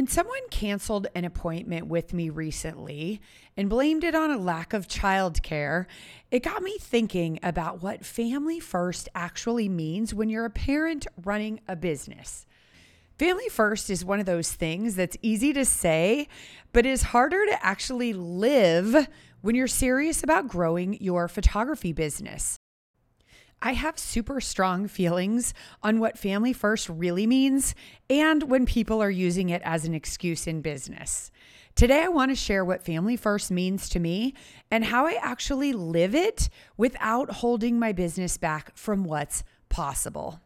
When someone canceled an appointment with me recently and blamed it on a lack of childcare, it got me thinking about what family first actually means when you're a parent running a business. Family first is one of those things that's easy to say, but is harder to actually live when you're serious about growing your photography business. I have super strong feelings on what family first really means and when people are using it as an excuse in business. Today, I want to share what family first means to me and how I actually live it without holding my business back from what's possible.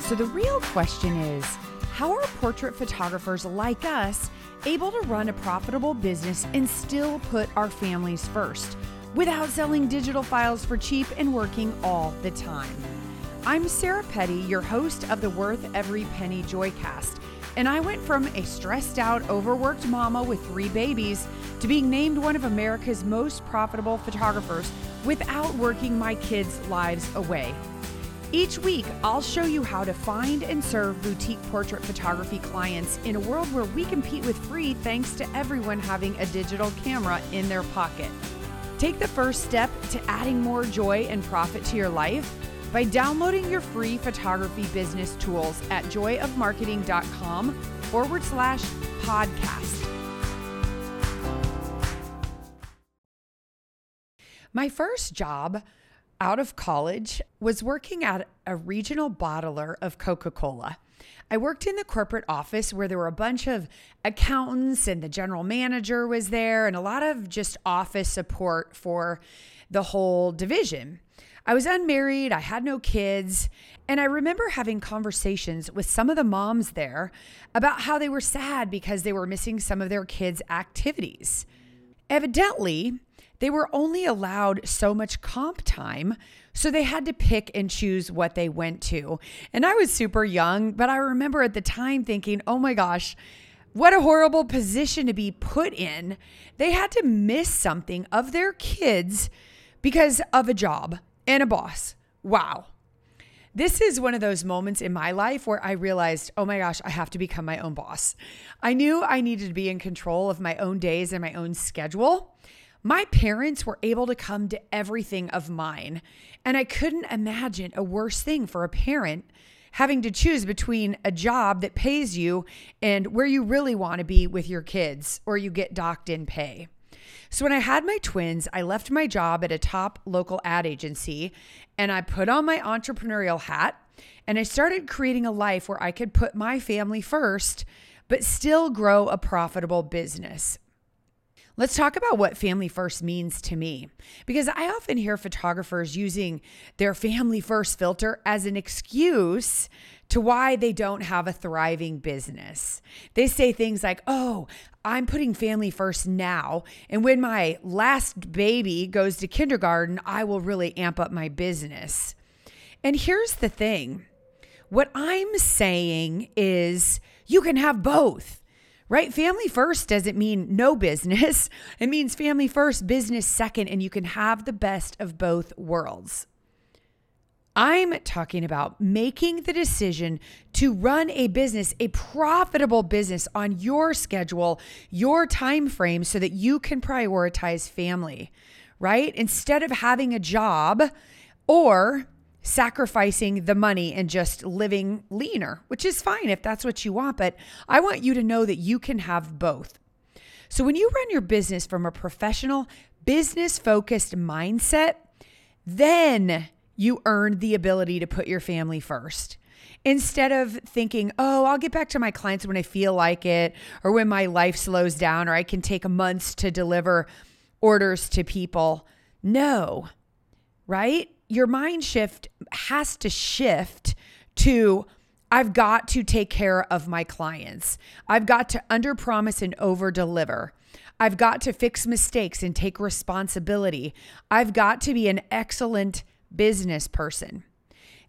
So, the real question is how are portrait photographers like us able to run a profitable business and still put our families first? Without selling digital files for cheap and working all the time. I'm Sarah Petty, your host of the Worth Every Penny Joycast, and I went from a stressed out, overworked mama with three babies to being named one of America's most profitable photographers without working my kids' lives away. Each week, I'll show you how to find and serve boutique portrait photography clients in a world where we compete with free thanks to everyone having a digital camera in their pocket. Take the first step to adding more joy and profit to your life by downloading your free photography business tools at joyofmarketing.com forward slash podcast. My first job out of college was working at a regional bottler of Coca Cola. I worked in the corporate office where there were a bunch of accountants and the general manager was there and a lot of just office support for the whole division. I was unmarried, I had no kids, and I remember having conversations with some of the moms there about how they were sad because they were missing some of their kids' activities. Evidently, they were only allowed so much comp time, so they had to pick and choose what they went to. And I was super young, but I remember at the time thinking, oh my gosh, what a horrible position to be put in. They had to miss something of their kids because of a job and a boss. Wow. This is one of those moments in my life where I realized, oh my gosh, I have to become my own boss. I knew I needed to be in control of my own days and my own schedule. My parents were able to come to everything of mine, and I couldn't imagine a worse thing for a parent having to choose between a job that pays you and where you really want to be with your kids or you get docked in pay. So, when I had my twins, I left my job at a top local ad agency and I put on my entrepreneurial hat and I started creating a life where I could put my family first, but still grow a profitable business. Let's talk about what family first means to me. Because I often hear photographers using their family first filter as an excuse to why they don't have a thriving business. They say things like, oh, I'm putting family first now. And when my last baby goes to kindergarten, I will really amp up my business. And here's the thing what I'm saying is you can have both right? Family first doesn't mean no business. It means family first, business second, and you can have the best of both worlds. I'm talking about making the decision to run a business, a profitable business on your schedule, your time frame so that you can prioritize family, right? Instead of having a job or sacrificing the money and just living leaner, which is fine if that's what you want. But I want you to know that you can have both. So when you run your business from a professional, business focused mindset, then you earn the ability to put your family first. Instead of thinking, oh, I'll get back to my clients when I feel like it, or when my life slows down, or I can take months to deliver orders to people. No, right? Your mind shift has to shift to I've got to take care of my clients. I've got to under promise and over deliver. I've got to fix mistakes and take responsibility. I've got to be an excellent business person.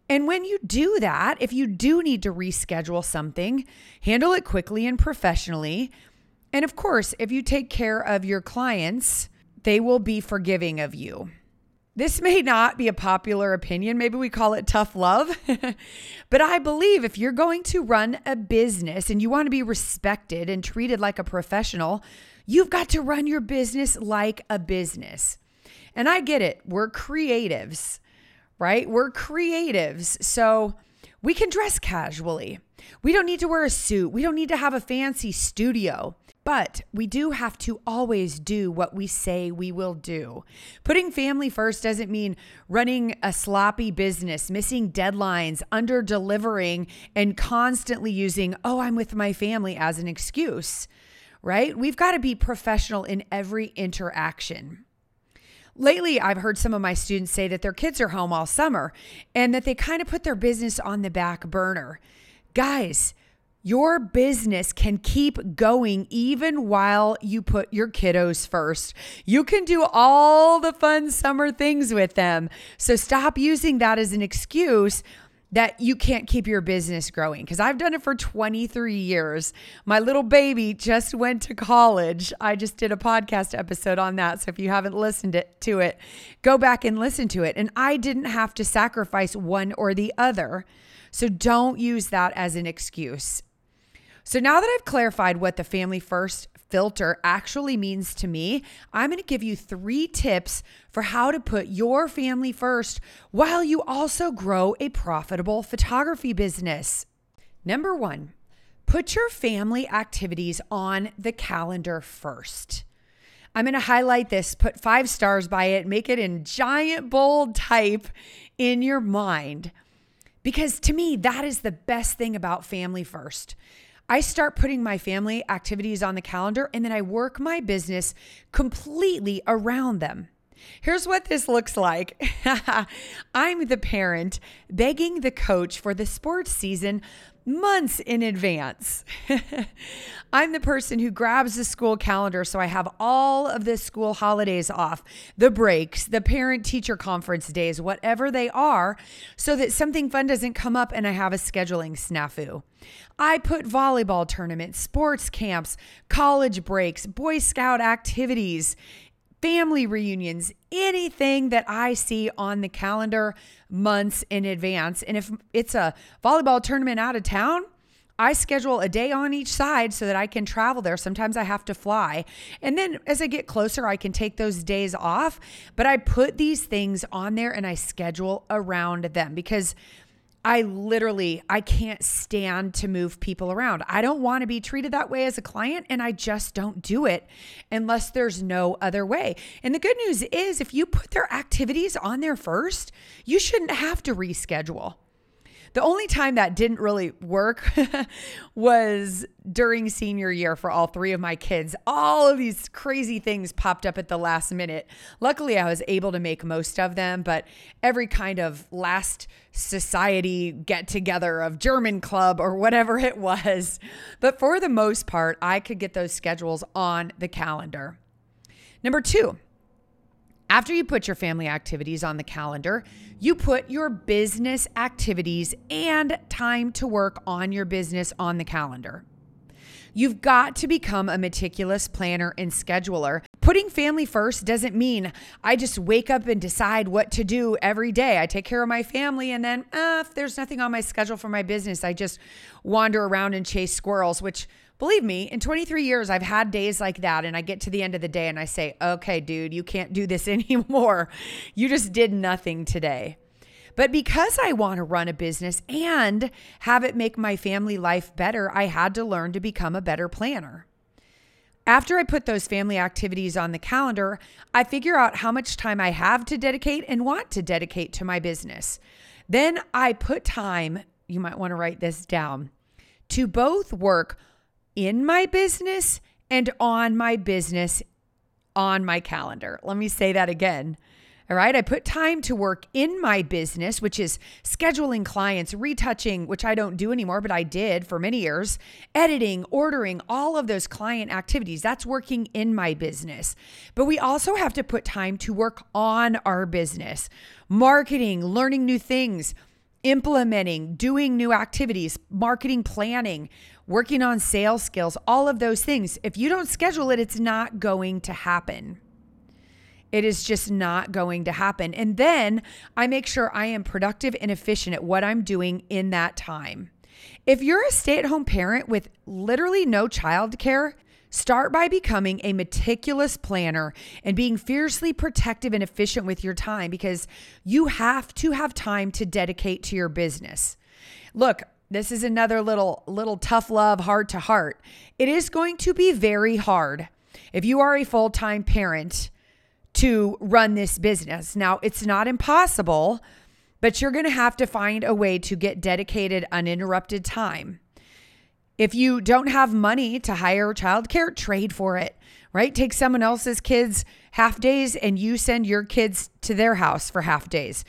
And when you do that, if you do need to reschedule something, handle it quickly and professionally. And of course, if you take care of your clients, they will be forgiving of you. This may not be a popular opinion. Maybe we call it tough love. but I believe if you're going to run a business and you want to be respected and treated like a professional, you've got to run your business like a business. And I get it. We're creatives, right? We're creatives. So we can dress casually. We don't need to wear a suit. We don't need to have a fancy studio. But we do have to always do what we say we will do. Putting family first doesn't mean running a sloppy business, missing deadlines, under delivering, and constantly using, oh, I'm with my family as an excuse, right? We've got to be professional in every interaction. Lately, I've heard some of my students say that their kids are home all summer and that they kind of put their business on the back burner. Guys, your business can keep going even while you put your kiddos first. You can do all the fun summer things with them. So stop using that as an excuse that you can't keep your business growing because I've done it for 23 years. My little baby just went to college. I just did a podcast episode on that. So if you haven't listened to it, go back and listen to it. And I didn't have to sacrifice one or the other. So don't use that as an excuse. So now that I've clarified what the family first filter actually means to me, I'm going to give you three tips for how to put your family first while you also grow a profitable photography business. Number one, put your family activities on the calendar first. I'm going to highlight this, put five stars by it, make it in giant bold type in your mind. Because to me, that is the best thing about family first. I start putting my family activities on the calendar and then I work my business completely around them. Here's what this looks like I'm the parent begging the coach for the sports season months in advance. I'm the person who grabs the school calendar so I have all of the school holidays off, the breaks, the parent teacher conference days, whatever they are, so that something fun doesn't come up and I have a scheduling snafu. I put volleyball tournaments, sports camps, college breaks, Boy Scout activities, family reunions, anything that I see on the calendar months in advance. And if it's a volleyball tournament out of town, I schedule a day on each side so that I can travel there. Sometimes I have to fly. And then as I get closer, I can take those days off. But I put these things on there and I schedule around them because I literally I can't stand to move people around. I don't want to be treated that way as a client and I just don't do it unless there's no other way. And the good news is if you put their activities on there first, you shouldn't have to reschedule. The only time that didn't really work was during senior year for all three of my kids. All of these crazy things popped up at the last minute. Luckily, I was able to make most of them, but every kind of last society get together of German club or whatever it was. But for the most part, I could get those schedules on the calendar. Number two, after you put your family activities on the calendar, you put your business activities and time to work on your business on the calendar. You've got to become a meticulous planner and scheduler. Putting family first doesn't mean I just wake up and decide what to do every day. I take care of my family, and then uh, if there's nothing on my schedule for my business, I just wander around and chase squirrels, which Believe me, in 23 years, I've had days like that, and I get to the end of the day and I say, okay, dude, you can't do this anymore. You just did nothing today. But because I want to run a business and have it make my family life better, I had to learn to become a better planner. After I put those family activities on the calendar, I figure out how much time I have to dedicate and want to dedicate to my business. Then I put time, you might want to write this down, to both work in my business and on my business on my calendar. Let me say that again. All right. I put time to work in my business, which is scheduling clients, retouching, which I don't do anymore, but I did for many years, editing, ordering, all of those client activities. That's working in my business. But we also have to put time to work on our business, marketing, learning new things, implementing, doing new activities, marketing planning, working on sales skills, all of those things. If you don't schedule it, it's not going to happen. It is just not going to happen. And then I make sure I am productive and efficient at what I'm doing in that time. If you're a stay at home parent with literally no childcare, Start by becoming a meticulous planner and being fiercely protective and efficient with your time because you have to have time to dedicate to your business. Look, this is another little little tough love heart to heart. It is going to be very hard if you are a full-time parent to run this business. Now, it's not impossible, but you're going to have to find a way to get dedicated uninterrupted time. If you don't have money to hire childcare, trade for it, right? Take someone else's kids half days and you send your kids to their house for half days.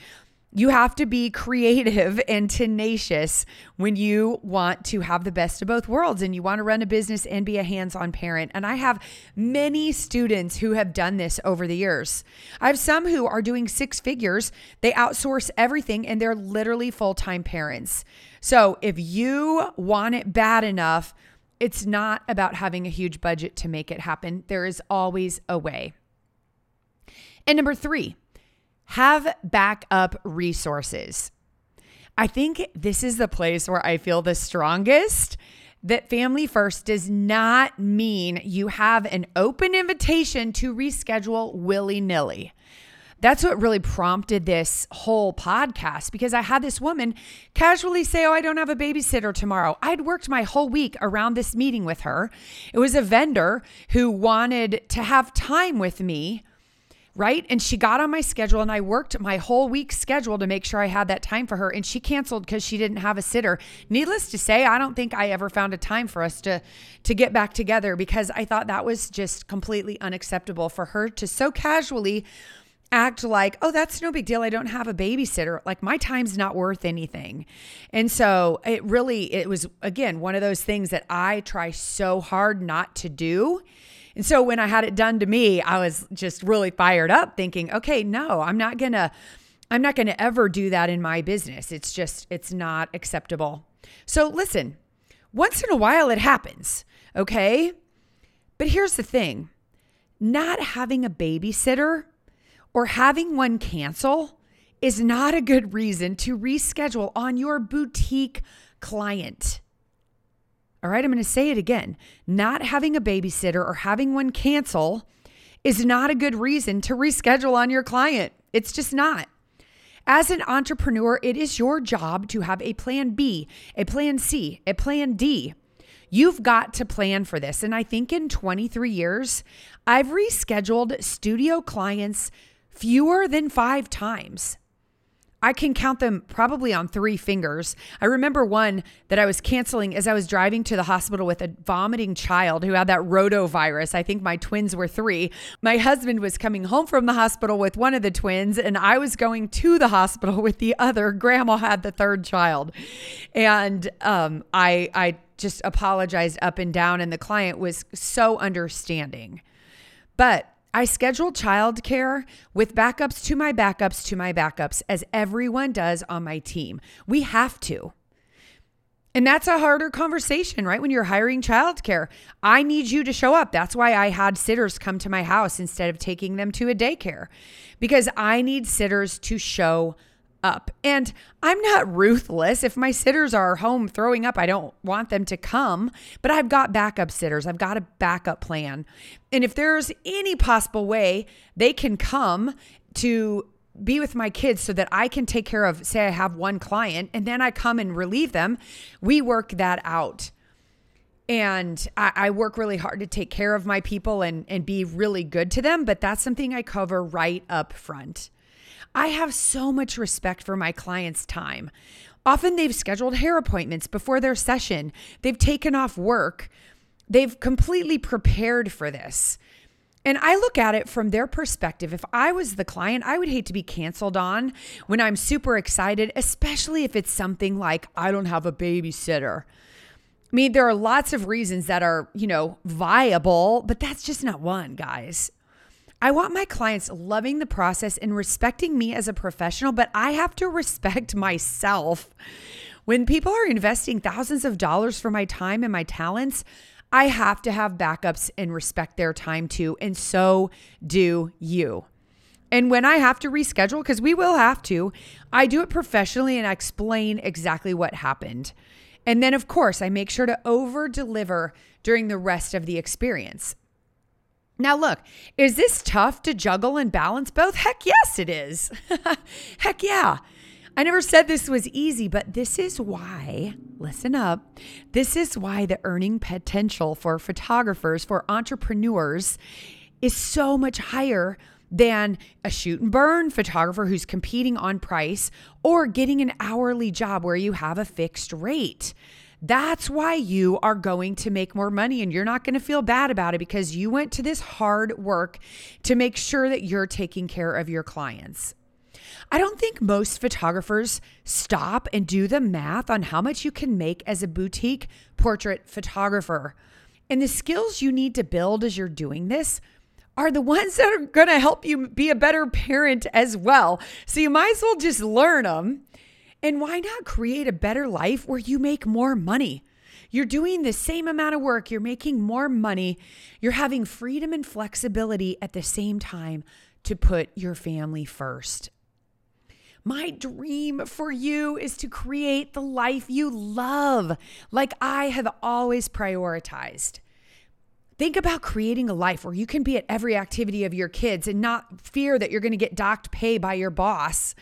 You have to be creative and tenacious when you want to have the best of both worlds and you want to run a business and be a hands on parent. And I have many students who have done this over the years. I have some who are doing six figures, they outsource everything and they're literally full time parents. So if you want it bad enough, it's not about having a huge budget to make it happen. There is always a way. And number three, have backup resources. I think this is the place where I feel the strongest that family first does not mean you have an open invitation to reschedule willy nilly. That's what really prompted this whole podcast because I had this woman casually say, Oh, I don't have a babysitter tomorrow. I'd worked my whole week around this meeting with her. It was a vendor who wanted to have time with me right? And she got on my schedule and I worked my whole week schedule to make sure I had that time for her and she canceled because she didn't have a sitter. Needless to say, I don't think I ever found a time for us to to get back together because I thought that was just completely unacceptable for her to so casually act like, "Oh, that's no big deal. I don't have a babysitter." Like my time's not worth anything. And so, it really it was again one of those things that I try so hard not to do and so when I had it done to me, I was just really fired up thinking, okay, no, I'm not going to I'm not going to ever do that in my business. It's just it's not acceptable. So listen, once in a while it happens, okay? But here's the thing. Not having a babysitter or having one cancel is not a good reason to reschedule on your boutique client. All right, I'm going to say it again. Not having a babysitter or having one cancel is not a good reason to reschedule on your client. It's just not. As an entrepreneur, it is your job to have a plan B, a plan C, a plan D. You've got to plan for this. And I think in 23 years, I've rescheduled studio clients fewer than five times. I can count them probably on three fingers. I remember one that I was canceling as I was driving to the hospital with a vomiting child who had that rotavirus. I think my twins were three. My husband was coming home from the hospital with one of the twins, and I was going to the hospital with the other. Grandma had the third child. And um, I, I just apologized up and down, and the client was so understanding. But I schedule childcare with backups to my backups to my backups, as everyone does on my team. We have to. And that's a harder conversation, right? When you're hiring childcare, I need you to show up. That's why I had sitters come to my house instead of taking them to a daycare because I need sitters to show up. And I'm not ruthless. If my sitters are home throwing up, I don't want them to come, but I've got backup sitters. I've got a backup plan. And if there's any possible way they can come to be with my kids so that I can take care of, say, I have one client and then I come and relieve them, we work that out. And I, I, work really hard to take care of my people and, and be really good to them, but that's something I cover right up front. I have so much respect for my clients' time. Often they've scheduled hair appointments before their session, they've taken off work, they've completely prepared for this. And I look at it from their perspective. If I was the client, I would hate to be canceled on when I'm super excited, especially if it's something like, I don't have a babysitter. I mean, there are lots of reasons that are, you know, viable, but that's just not one, guys. I want my clients loving the process and respecting me as a professional, but I have to respect myself. When people are investing thousands of dollars for my time and my talents, I have to have backups and respect their time too. And so do you. And when I have to reschedule, because we will have to, I do it professionally and I explain exactly what happened. And then, of course, I make sure to over deliver during the rest of the experience. Now, look, is this tough to juggle and balance both? Heck yes, it is. Heck yeah. I never said this was easy, but this is why, listen up, this is why the earning potential for photographers, for entrepreneurs, is so much higher than a shoot and burn photographer who's competing on price or getting an hourly job where you have a fixed rate. That's why you are going to make more money and you're not going to feel bad about it because you went to this hard work to make sure that you're taking care of your clients. I don't think most photographers stop and do the math on how much you can make as a boutique portrait photographer. And the skills you need to build as you're doing this are the ones that are going to help you be a better parent as well. So you might as well just learn them. And why not create a better life where you make more money? You're doing the same amount of work, you're making more money, you're having freedom and flexibility at the same time to put your family first. My dream for you is to create the life you love, like I have always prioritized. Think about creating a life where you can be at every activity of your kids and not fear that you're going to get docked pay by your boss.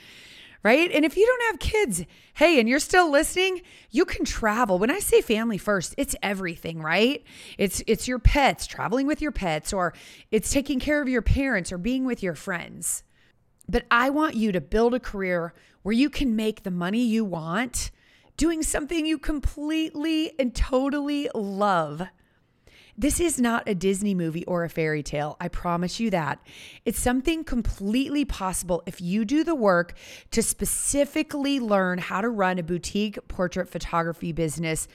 Right? And if you don't have kids, hey, and you're still listening, you can travel. When I say family first, it's everything, right? It's it's your pets, traveling with your pets or it's taking care of your parents or being with your friends. But I want you to build a career where you can make the money you want doing something you completely and totally love. This is not a Disney movie or a fairy tale. I promise you that. It's something completely possible if you do the work to specifically learn how to run a boutique portrait photography business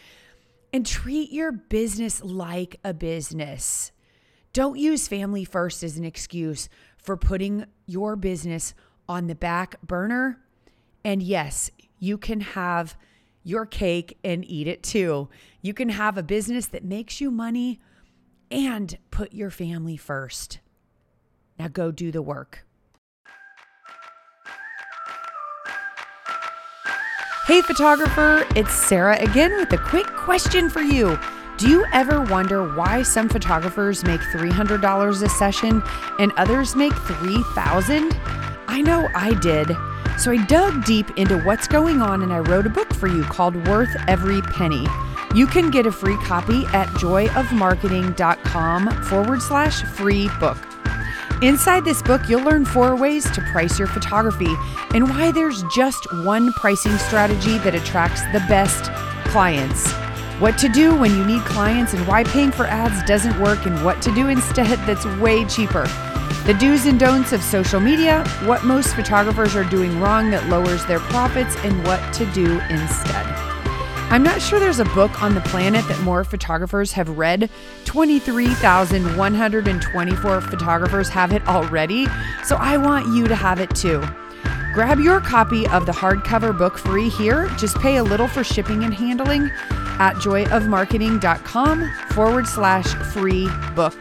and treat your business like a business. Don't use family first as an excuse for putting your business on the back burner. And yes, you can have your cake and eat it too. You can have a business that makes you money and put your family first. Now go do the work. Hey, photographer, it's Sarah again with a quick question for you. Do you ever wonder why some photographers make $300 a session and others make 3,000? I know I did. So I dug deep into what's going on and I wrote a book for you called Worth Every Penny. You can get a free copy at joyofmarketing.com forward slash free book. Inside this book, you'll learn four ways to price your photography and why there's just one pricing strategy that attracts the best clients what to do when you need clients and why paying for ads doesn't work, and what to do instead that's way cheaper. The do's and don'ts of social media, what most photographers are doing wrong that lowers their profits, and what to do instead. I'm not sure there's a book on the planet that more photographers have read. 23,124 photographers have it already, so I want you to have it too. Grab your copy of the hardcover book free here. Just pay a little for shipping and handling at joyofmarketing.com forward slash free book.